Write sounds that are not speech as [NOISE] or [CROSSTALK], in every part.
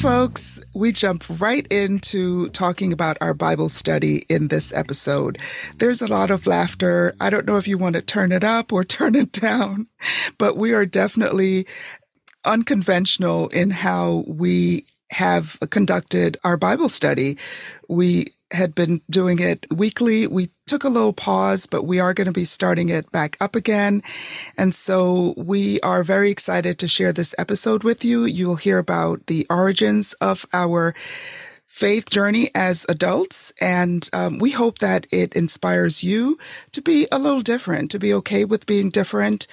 Folks, we jump right into talking about our Bible study in this episode. There's a lot of laughter. I don't know if you want to turn it up or [LAUGHS] turn it down, but we are definitely unconventional in how we have conducted our Bible study. We had been doing it weekly. We took a little pause, but we are going to be starting it back up again. And so we are very excited to share this episode with you. You'll hear about the origins of our faith journey as adults. And um, we hope that it inspires you to be a little different, to be okay with being different.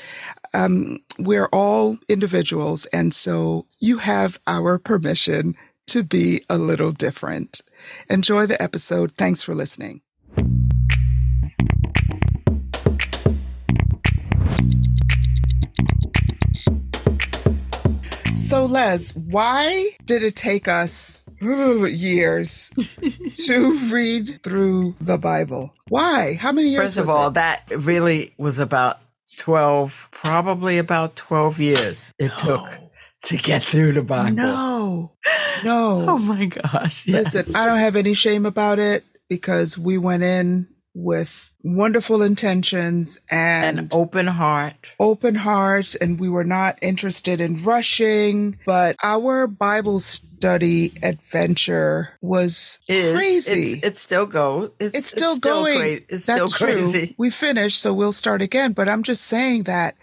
Um, we're all individuals. And so you have our permission to be a little different. Enjoy the episode. Thanks for listening. So, Les, why did it take us years [LAUGHS] to read through the Bible? Why? How many years? First of all, it? that really was about 12, probably about 12 years it no. took to get through the Bible. No, no. [LAUGHS] oh my gosh. Yes. Listen, I don't have any shame about it because we went in with wonderful intentions and an open heart. Open hearts, and we were not interested in rushing, but our Bible study adventure was crazy. It's, it still goes. It's, it's, still it's going. Still it's That's still crazy. True. We finished, so we'll start again. But I'm just saying that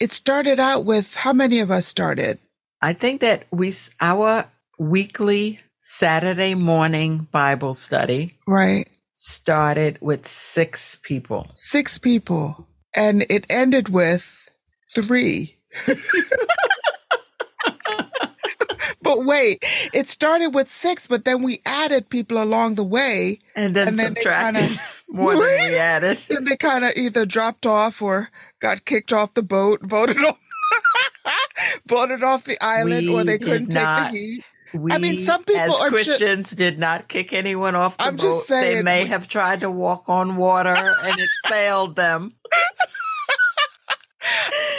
it started out with how many of us started? I think that we our weekly Saturday morning Bible study right started with 6 people. 6 people and it ended with 3. but wait, it started with six, but then we added people along the way, and then, and then subtracted kinda, [LAUGHS] more than we added. And they kind of either dropped off or got kicked off the boat, [LAUGHS] voted off voted off the island, we or they couldn't take the heat. We, I mean, some people as Christians ju- did not kick anyone off the I'm boat. Just saying, they may we- have tried to walk on water, and it [LAUGHS] failed them.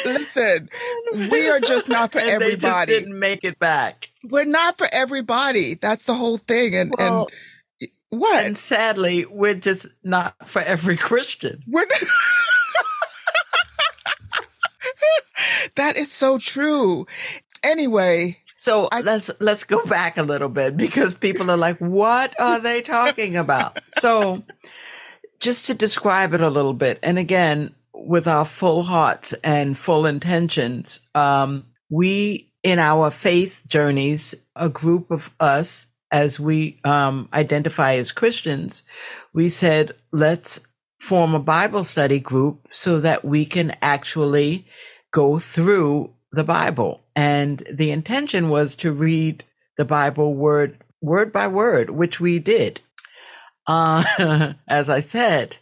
Listen, we are just not for [LAUGHS] everybody. They just didn't make it back. We're not for everybody. That's the whole thing. And well, and what? And sadly, we're just not for every Christian. We're. [LAUGHS] that is so true. Anyway, so I, let's let's go back a little bit because people are like, "What are they talking about?" so, just to describe it a little bit, and again, with our full hearts and full intentions, um, we in our faith journeys, a group of us, as we um, identify as Christians, we said, "Let's form a Bible study group so that we can actually go through the Bible." And the intention was to read the Bible word word by word, which we did. Uh, [LAUGHS] as I said,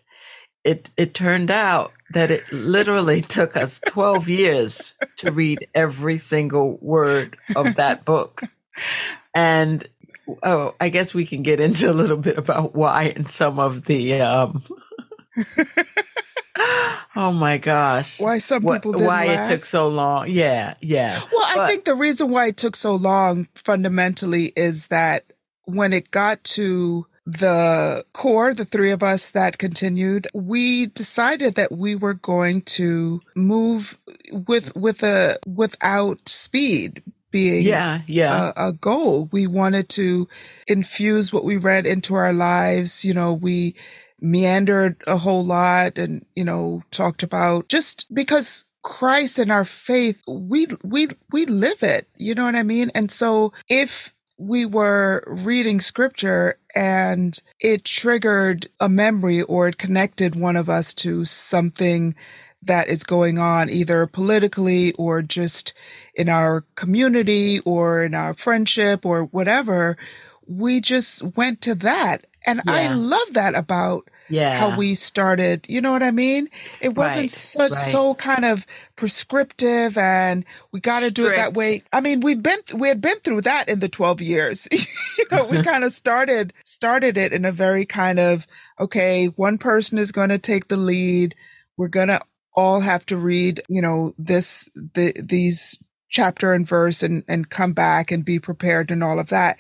it it turned out that it literally took us 12 years to read every single word of that book. And oh, I guess we can get into a little bit about why and some of the um [LAUGHS] Oh my gosh. Why some people didn't Why last? it took so long. Yeah, yeah. Well, But- I think the reason why it took so long fundamentally is that when it got to the core, the three of us that continued, we decided that we were going to move with with a without speed being Yeah, yeah. a, a goal. We wanted to infuse what we read into our lives. You know, we meandered a whole lot and, you know, talked about just because Christ and our faith, we, we, we live it. You know what I mean? And so if we were reading scripture and it triggered a memory or it connected one of us to something that is going on either politically or just in our community or in our friendship or whatever, we just went to that. And I love that about yeah. how we started. You know what I mean? It wasn't Right, such right. so kind of prescriptive and we got to do it that way. I mean, we've been we had been through that in the 12 years. [LAUGHS] you know, we [LAUGHS] kind of started started it in a very kind of okay, one person is going to take the lead. We're going to all have to read, you know, this the these chapter and verse and, and come back and be prepared and all of that.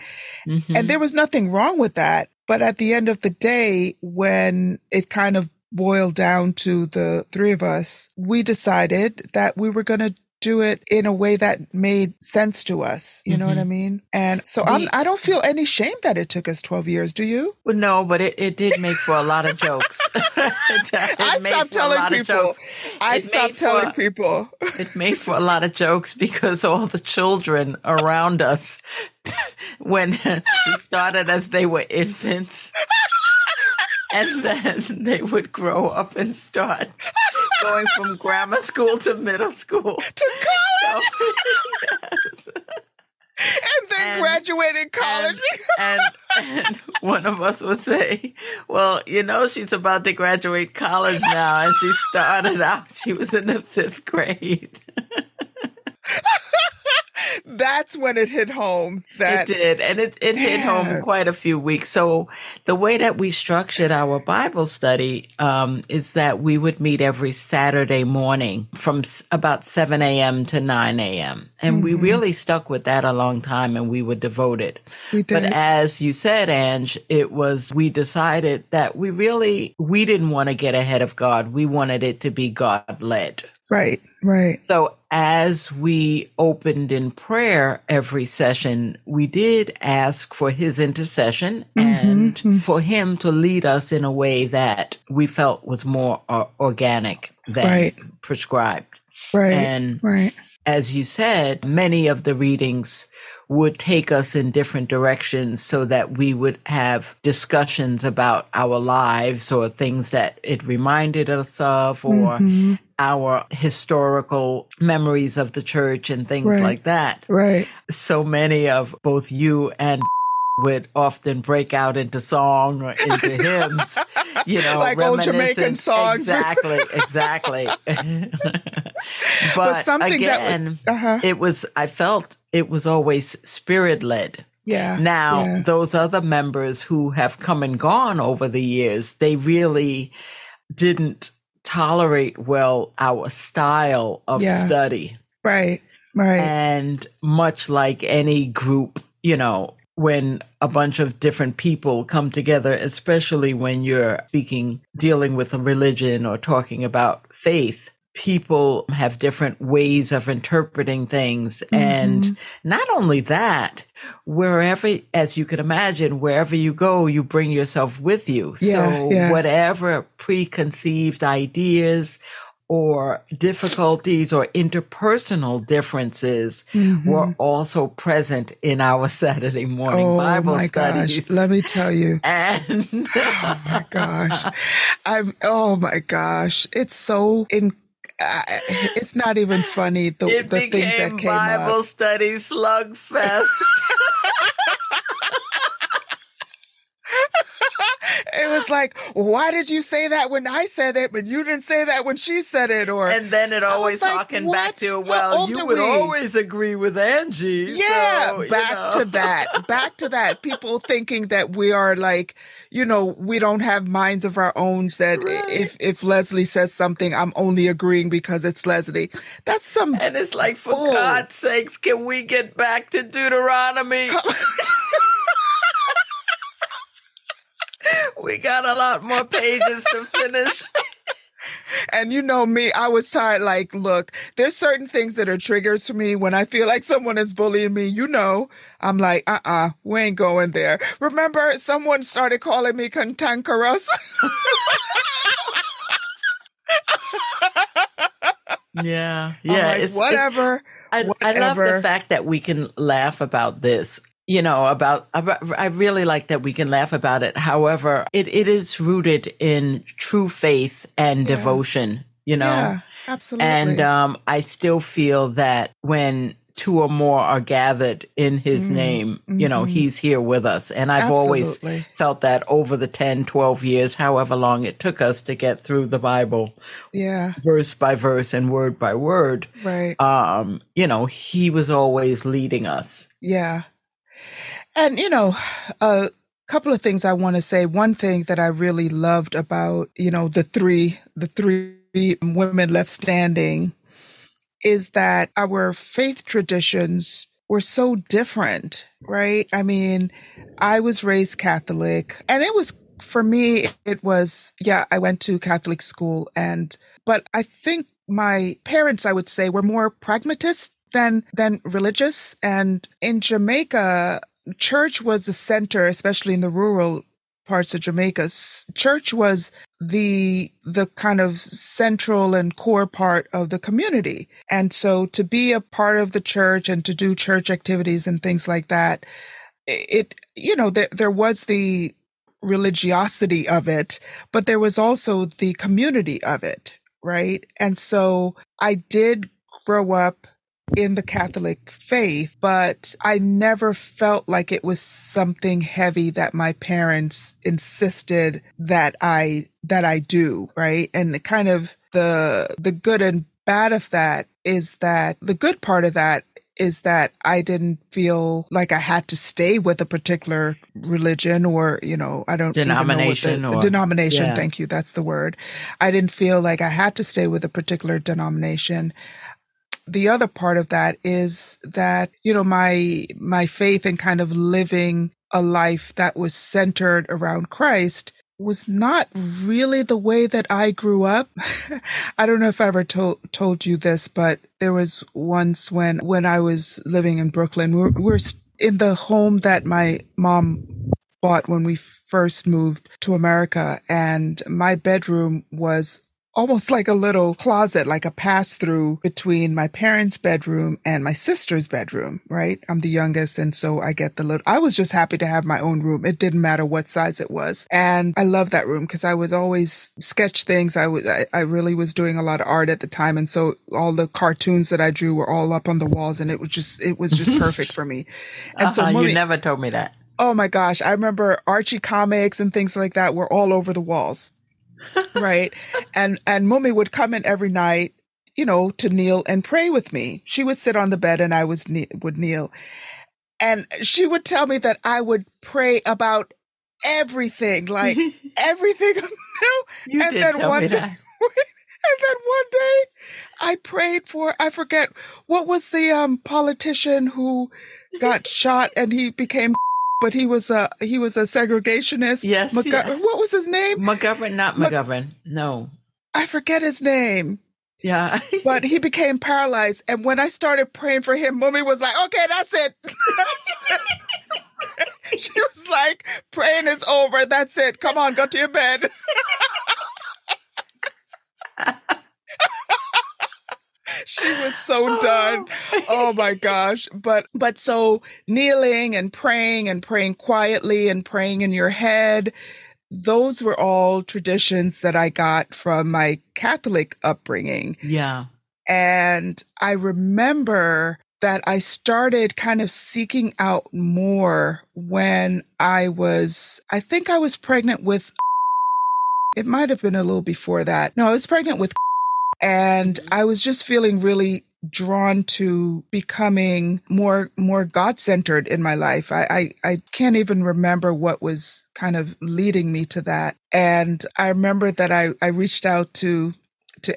Mm-hmm. And there was nothing wrong with that. But at the end of the day, when it kind of boiled down to the three of us, we decided that we were going to do it in a way that made sense to us. You mm-hmm. know what I mm-hmm. mean? And so the, I'm, I don't feel any shame that it took us 12 years. Do you? Well, no, but it, it did make for a lot of jokes. [LAUGHS] [LAUGHS] I stopped telling people. I it stopped telling for, people. [LAUGHS] it made for a lot of jokes because all the children around us, when we started as they were infants, and then they would grow up and start going from grammar school to middle school to college. So, [LAUGHS] yes. And then and, graduated college. And, and, and one of us would say, Well, you know, she's about to graduate college now. And she started out, she was in the fifth grade [LAUGHS] that's when it hit home. That it did, and it it hit home quite a few weeks. So the way that we structured our Bible study um, is that we would meet every Saturday morning from s- about seven a.m. to nine a.m. And mm-hmm. we really stuck with that a long time, and we were devoted. We did. But as you said, Ange, it was we decided that we really we didn't want to get ahead of God. We wanted it to be God led. Right, right. So as we opened in prayer every session, we did ask for his intercession mm-hmm. and mm-hmm. for him to lead us in a way that we felt was more uh, organic than right. prescribed. Right. And right. as you said, many of the readings would take us in different directions so that we would have discussions about our lives or things that it reminded us of or mm-hmm. Our historical memories of the church and things right. like that. Right. So many of both you and [LAUGHS] would often break out into song or into [LAUGHS] hymns, you know, like old Jamaican songs. Exactly, [LAUGHS] exactly. but, but, something again, that was, uh-huh. it was, I felt it was always spirit led. Yeah. Now, yeah. those other members who have come and gone over the years, they really didn't tolerate well our style of yeah. study. Right. Right. And much like any group, you know, when a bunch of different people come together, especially when you're speaking, dealing with a religion or talking about faith, people have different ways of interpreting things. Mm-hmm. And not only that, wherever, as you can imagine, wherever you go, you bring yourself with you. Yeah, so yeah. whatever preconceived ideas or difficulties or interpersonal differences mm-hmm. were also present in our [LAUGHS] Saturday morning oh, Bible my studies. Gosh. Let me tell you. [LAUGHS] And oh my gosh. I'm oh my gosh. It's so in it's not even funny the, it the things that came Bible up. study slugfest. [LAUGHS] was like, why did you say that when I said it, but you didn't say that when she said it? Or and then it always like, back to, well, you would we? always agree with Angie. Yeah, so, back know. to that, back to that. People thinking that we are like, you know, we don't have minds of our own. That right. if if Leslie says something, I'm only agreeing because it's Leslie. That's some, and it's like, for bull. God's sakes, can we get back to Deuteronomy? We got a lot more pages to finish. [LAUGHS] And you know me, I was tired. Like, look, there's certain things that are triggers for me when I feel like someone is bullying me. You know, I'm like, uh uh-uh, uh, we ain't going there. Remember, someone started calling me cantankerous. [LAUGHS] yeah, yeah. Like, it's whatever. It's, I, whatever. I love the fact that we can laugh about this you know about, i really like that we can laugh about it. However it, it is rooted in true faith and yeah. devotion you know? Yeah, absolutely. And um, i still feel that when two or more are gathered in his mm name you know mm-hmm. he's here with us. And i've absolutely. always felt that over the 10 12 years however long it took us to get through the bible yeah. verse by verse and word by word right. um you know he was always leading us. Yeah and, you know, a couple of things I want to say. One thing that I really loved about, you know, the three, the three women left standing is that our faith traditions were so different, right? I mean, I was raised Catholic and it was for me, it was, yeah, I went to Catholic school and, but I think my parents, I would say, were more pragmatist than, than religious. And in Jamaica, church was the center, especially in the rural parts of Jamaica. Church was the the kind of central and core part of the community. And so to be a part of the church and to do church activities and things like that, it you know there there was the religiosity of it, but there was also the community of it, right? And so I did grow up in the Catholic faith, but I never felt like it was something heavy that my parents insisted that I that I do, right? And the kind of the the good and bad of that is that the good part of that is that I didn't feel like I had to stay with a particular religion or, you know, I don't denomination the, or denomination. Yeah. Thank you. That's the word. I didn't feel like I had to stay with a particular denomination the other part of that is that, you know, my, my faith and kind of living a life that was centered around Christ was not really the way that I grew up. [LAUGHS] I don't know if I ever told told you this, but there was once when when I was living in Brooklyn, we we're, we're in the home that my mom bought when we first moved to America, and my bedroom was almost like a little closet, like a pass through between my parents' bedroom and my sister's bedroom, right? I'm the youngest. And so I get the little, I was just happy to have my own room. It didn't matter what size it was. And I love that room because I would always sketch things. I was, I, I really was doing a lot of art at the time. And so all the cartoons that I drew were all up on the walls and it was just, it was just perfect for me. [LAUGHS] And uh-huh, so mommy, you never told me that. Oh my gosh. I remember Archie comics and things like that were all over the walls right? And and Mummy would come in every night, you know, to kneel and pray with me. She would sit on the bed and I was would kneel. And she would tell me that I would pray about everything, like [LAUGHS] everything. [LAUGHS] you and did then tell one [LAUGHS] me day, that. And then one day I prayed for I forget what was the um politician who got shot and he became but he was a he was a segregationist. Yes. McGo- yeah. What was his name? McGovern, not McGovern. no. I forget his name. Yeah. [LAUGHS] but he became paralyzed. And when I started praying for him, Mummy was like, okay, that's it. That's [LAUGHS] it. she was like, praying is over. That's it. Come on, go to your bed. [LAUGHS] she was so done. [LAUGHS] Oh my gosh. But, but so kneeling and praying and praying quietly and praying in your head, those were all traditions that I got from my Catholic upbringing. Yeah. And I remember that I started kind of seeking out more when I was, I think I was pregnant with, it might have been a little before that. No, I was pregnant with and mm-hmm. I was just feeling really drawn to becoming more more God centered in my life. I, I I can't even remember what was kind of leading me to that. And I remember that I I reached out to to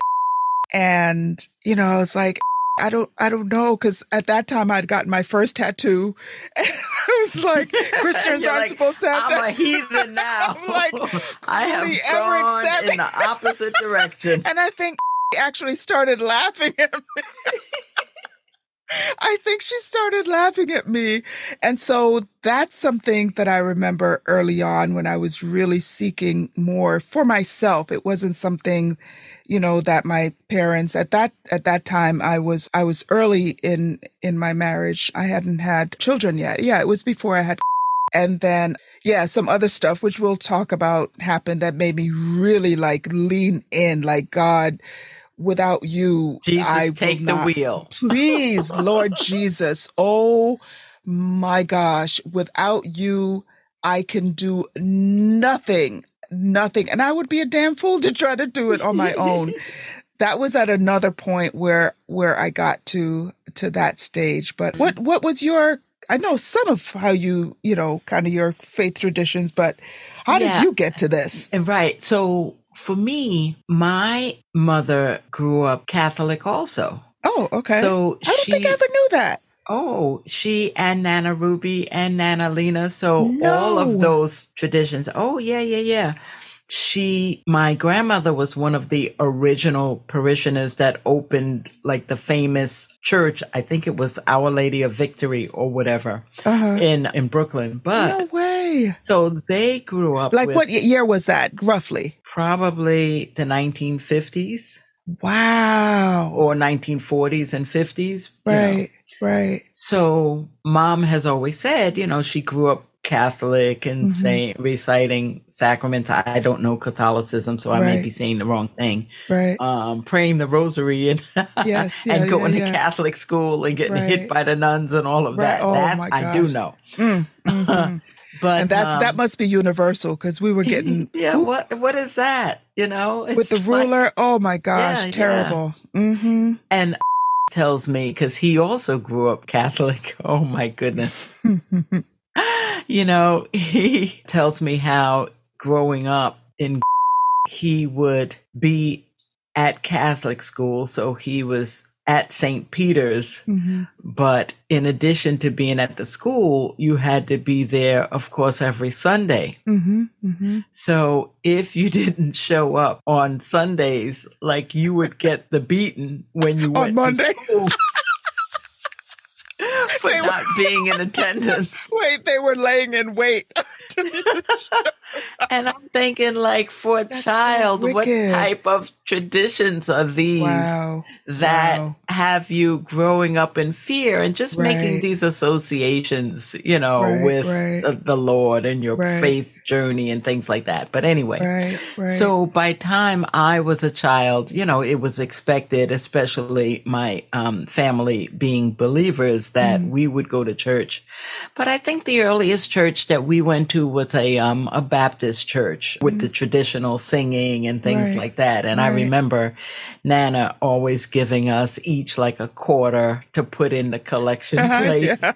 and you know I was like I don't, I don't know, because at that time I'd gotten my first tattoo. [LAUGHS] I was like, Christians aren't like, supposed to have. I'm a heathen [LAUGHS] now. I'm like, [LAUGHS] I have gone in the opposite direction. and I think actually started laughing at me. I think she started laughing at me. And so that's something that I remember early on when I was really seeking more for myself. It wasn't something, you know, that my parents at that, at that time I was, I was early in, in my marriage. I hadn't had children yet. Yeah. It was before I had. [LAUGHS] And then yeah, some other stuff which we'll talk about happened that made me really like lean in, like God, without you, Jesus, I take the wheel. [LAUGHS] Please, Lord Jesus. Oh my gosh. Without you, I can do nothing, nothing. And I would be a damn fool to try to do it on my own. [LAUGHS] that was at another point where, where I got to, to that stage. But mm-hmm. what, what was your, I know some of how you, you know, kind of your faith traditions, but how yeah. did you get to this? Right. So for me, my mother grew up Catholic also. Oh, okay. So I don't she, think I ever knew that. oh, she and Nana Ruby and Nana Lena. So all of those traditions. Oh, yeah, yeah, yeah. She, my grandmother was one of the original parishioners that opened like the famous church. I think it was Our Lady of Victory or whatever Uh-huh. in, in Brooklyn. But No way. so they grew up Like with what year was that, roughly? Probably the 1950s Wow. or 1940s and 50s. you know. Right, right. So mom has always said, you know, she grew up Catholic and Mhm. saying reciting sacraments. I don't know Catholicism, so I may be saying the wrong thing. Right. Um, praying the rosary and Yes, [LAUGHS] yeah, and going yeah, to. Catholic school and getting Right. hit by the nuns and all of Right. that. Oh, that I do know. Mm, [LAUGHS] mhm. But and that's that um, must be universal because we were [LAUGHS] getting yeah. What what is that? You know, with the It's like- ruler. oh my gosh, Yeah, yeah. terrible. Mm-hmm. and [LAUGHS] tells me because he also grew up Catholic. [LAUGHS] Oh my goodness. you know, he tells me how growing up in he would be at Catholic school, so he was at St. Peter's, hmm but in addition to being at the school, you had to be there, of course, every Sunday. hmm hmm So if you [LAUGHS] didn't show up on Sundays, like you would get the beating when you went Monday? to school [LAUGHS] for They were- not being in attendance. [LAUGHS] Wait, they were laying in wait. [LAUGHS] And I'm thinking, like, for a That's so child, what type of traditions are these wow. that Wow. have you growing up in fear and just making these associations, you know, Right, with right. The, the Lord and your Right. faith journey and things like that. But anyway. Right. Right. So by time I was a child, you know, it was expected, especially my um, family being believers, that Mm-hmm. we would go to church. But I think the earliest church that we went to was a um, a Baptist church with the traditional singing and things Mm-hmm. Right. like that. And I remember Nana always giving us each like a quarter to put in the collection plate yeah.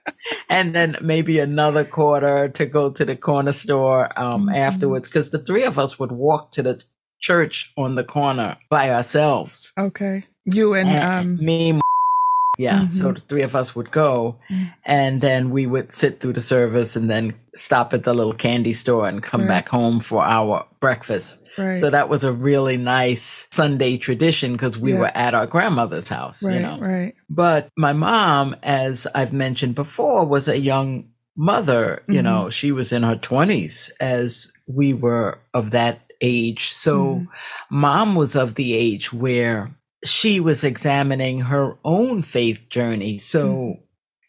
[LAUGHS] and then maybe another quarter to go to the corner store um, Mhm. afterwards because the three of us would walk to the church on the corner by ourselves. Okay. You and And um. me, [LAUGHS] yeah. So Mhm. the three of us would go, Mm. and then we would sit through the service and then stop at the little candy store and come Right. back home for our breakfast. Right. So that was a really nice Sunday tradition because we Yeah. were at our grandmother's house, right. you know. Right. But my mom, as I've mentioned before, was a young mother. You Mhm. know, she was in her 20s as we were of that age. So Mhm. mom was of the age where she was examining her own faith journey. So Mhm.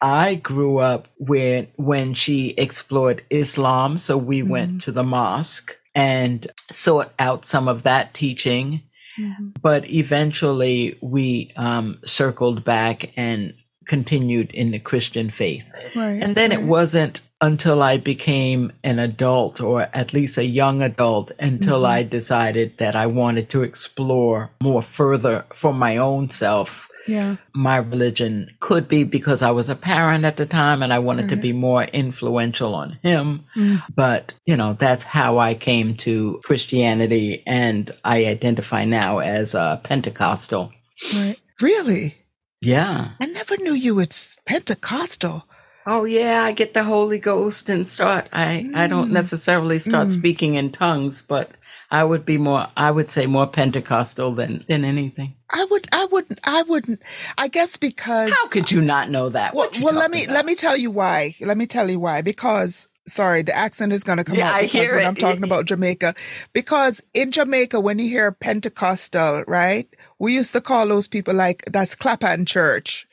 I grew up when when she explored Islam. So we Mhm. went to the mosque and sought out some of that teaching Mhm. but eventually we um, circled back and continued in the Christian faith. Right. And then it wasn't until I became an adult, or at least a young adult, until Mhm. I decided that I wanted to explore more further for my own self. Yeah. My religion could be because I was a parent at the time and I wanted to be more influential on him. Mm. But, you know, that's how I came to Christianity and I identify now as a Pentecostal. Right. Really? Yeah. I never knew you was Pentecostal. Oh yeah, I get the Holy Ghost and start I I don't Mm. necessarily start Mm. speaking in tongues, but I would be more I would say more Pentecostal than than anything. I would. I wouldn't. I wouldn't. I guess because. How could you not know that? well, well, let me about? let me tell you why. Let me tell you why. Because sorry, the accent is going to come Yeah, out because when it. I'm talking about Jamaica. Because in Jamaica, when you hear Pentecostal, right, we used to call those people like that's clap hand Church.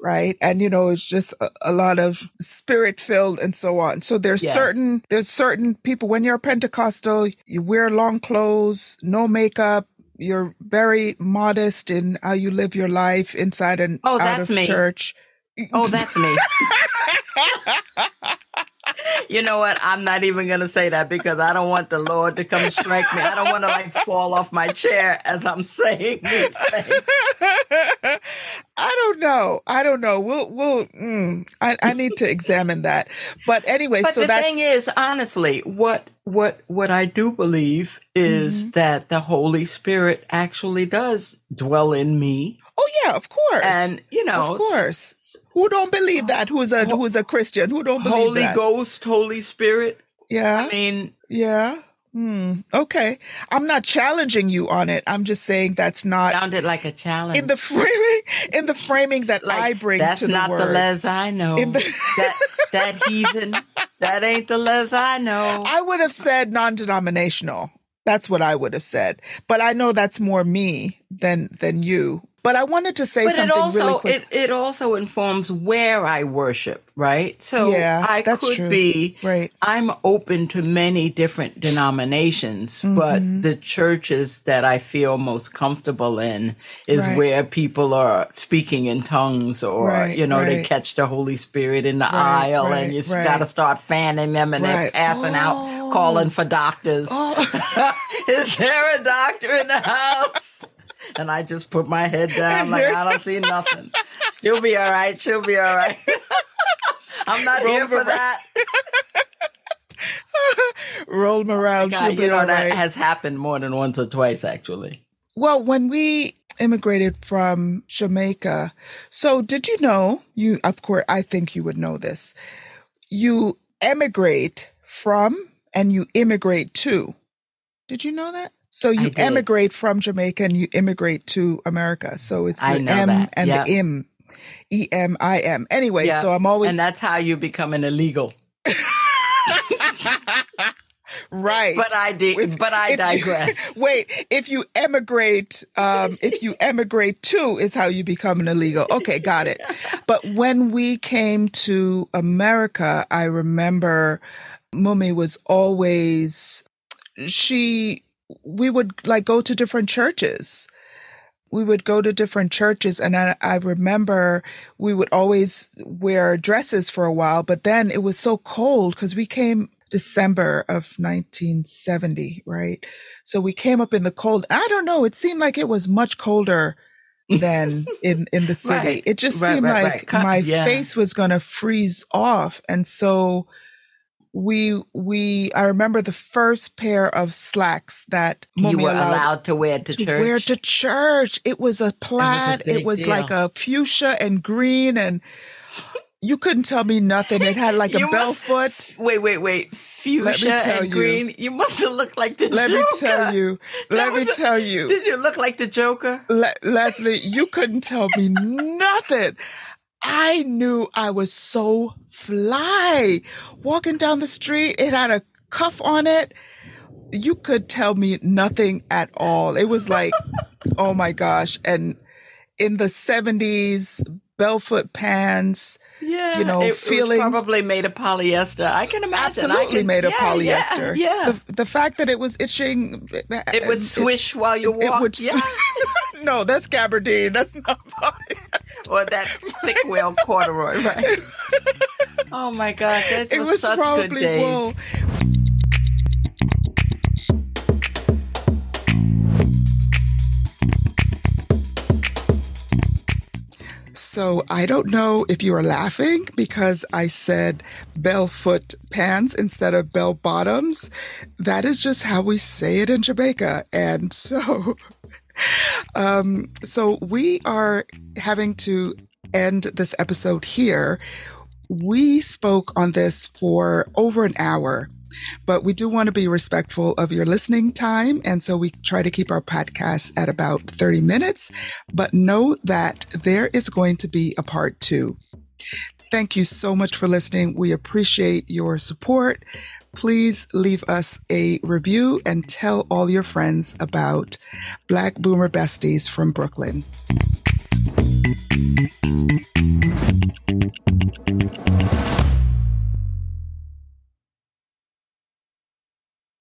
Right. And you know, it's just a, a lot of spirit filled and so on. So there's Yes. certain, there's certain people, when you're Pentecostal, you wear long clothes, no makeup, you're very modest in how you live your life inside and Oh, out that's of me. church. Oh, that's me. [LAUGHS] [LAUGHS] you know what? I'm not even going to say that because I don't want the Lord to come strike me. I don't want to like fall off my chair as I'm saying these things. I don't know. I don't know. We'll, we'll, mm, I, I need to examine that. But anyway, but so the thing is, honestly, what what what I do believe is Mm-hmm. that the Holy Spirit actually does dwell in me, oh yeah, of course. and you know, of course. Who don't believe that? Who's a, who's a Christian? Who don't believe Holy that? Ghost, Holy Spirit. Yeah. I mean, Yeah. Hmm. Okay. I'm not challenging you on it. I'm just saying that's not sounded like a challenge. in the framing in the framing that Like, I bring that's to the not word. the Les I know. In the- that that heathen, that ain't the Les I know. [LAUGHS] I would have said non-denominational. That's what I would have said. But I know that's more me than than you. But I wanted to say but it also really quick. it, it also informs where I worship, right? So Yeah, I could true. be Right. I'm open to many different denominations, Mm-hmm. but the churches that I feel most comfortable in is Right. where people are speaking in tongues or Right, you know they catch the Holy Spirit in the aisle and you got to start fanning them and they're passing Oh. out calling for doctors. [LAUGHS] is there a doctor in the house? And I just put my head [LAUGHS] down like I don't see nothing. [LAUGHS] She'll be all right. She'll be all right. [LAUGHS] I'm not Roll here for around. that. Roll them around. God, she'll be you know all that right. has happened more than once or twice, actually. Well, when we immigrated from Jamaica, so did you know, you, of course, I think you would know this. You emigrate from and you immigrate to. Did you know that? So you emigrate from Jamaica and you immigrate to America. So it's the M that. and Yep. the M. E M I M. Anyway, Yeah. so I'm always and that's how you become an illegal. right. But I did. But I If you- digress. [LAUGHS] wait, if you emigrate, um, if you emigrate to is how you become an illegal. Okay, got it. But when we came to America, I remember Mummy was always she we would like go to different churches. We would go to different churches and I, I remember we would always wear dresses for a while, but then it was so cold because we came December of 1970, right? So we came up in the cold. I don't know. It seemed like it was much colder [LAUGHS] than in, in the city. Right. It just Right, seemed right, like. My yeah. face was going to freeze off. And so we, we, I remember the first pair of slacks that You were allowed allowed to wear to, to church. wear to church. It was a plaid. it was deal. like a fuchsia and green, and you couldn't tell me nothing. It had like a [LAUGHS] bell foot. Wait, wait, wait. Fuchsia and you. green. You must have looked like the Let Joker. [LAUGHS] Let me tell you. Let me a- tell you. Did you look like the Joker? Le- Leslie, you couldn't tell me nothing. I knew I was so fly. Walking down the street, it had a cuff on it. You could tell me nothing at all. It was like, [LAUGHS] oh my gosh. And in the 70s, bell foot pants, Yeah, You know, it, feeling- it probably made of polyester. I can imagine. Absolutely can, made of yeah, polyester. Yeah, yeah. The, the fact that it was itching. it would swish while you It walk. would yeah, [LAUGHS] no, that's gabardine. That's not [LAUGHS] polyester. or that thick wale corduroy, right? oh my God, that it was, was such good days. wool. So I don't know if you are laughing because I said bell foot pants instead of bell bottoms. That is just how we say it in Jamaica. And so, [LAUGHS] [LAUGHS] um, so we are having to end this episode here. We spoke on this for over an hour, but we do want to be respectful of your listening time. And so we try to keep our podcast at about 30 minutes, but know that there is going to be a part two. Thank you so much for listening. We appreciate your support please leave us a review and tell all your friends about Black Boomer Besties from Brooklyn.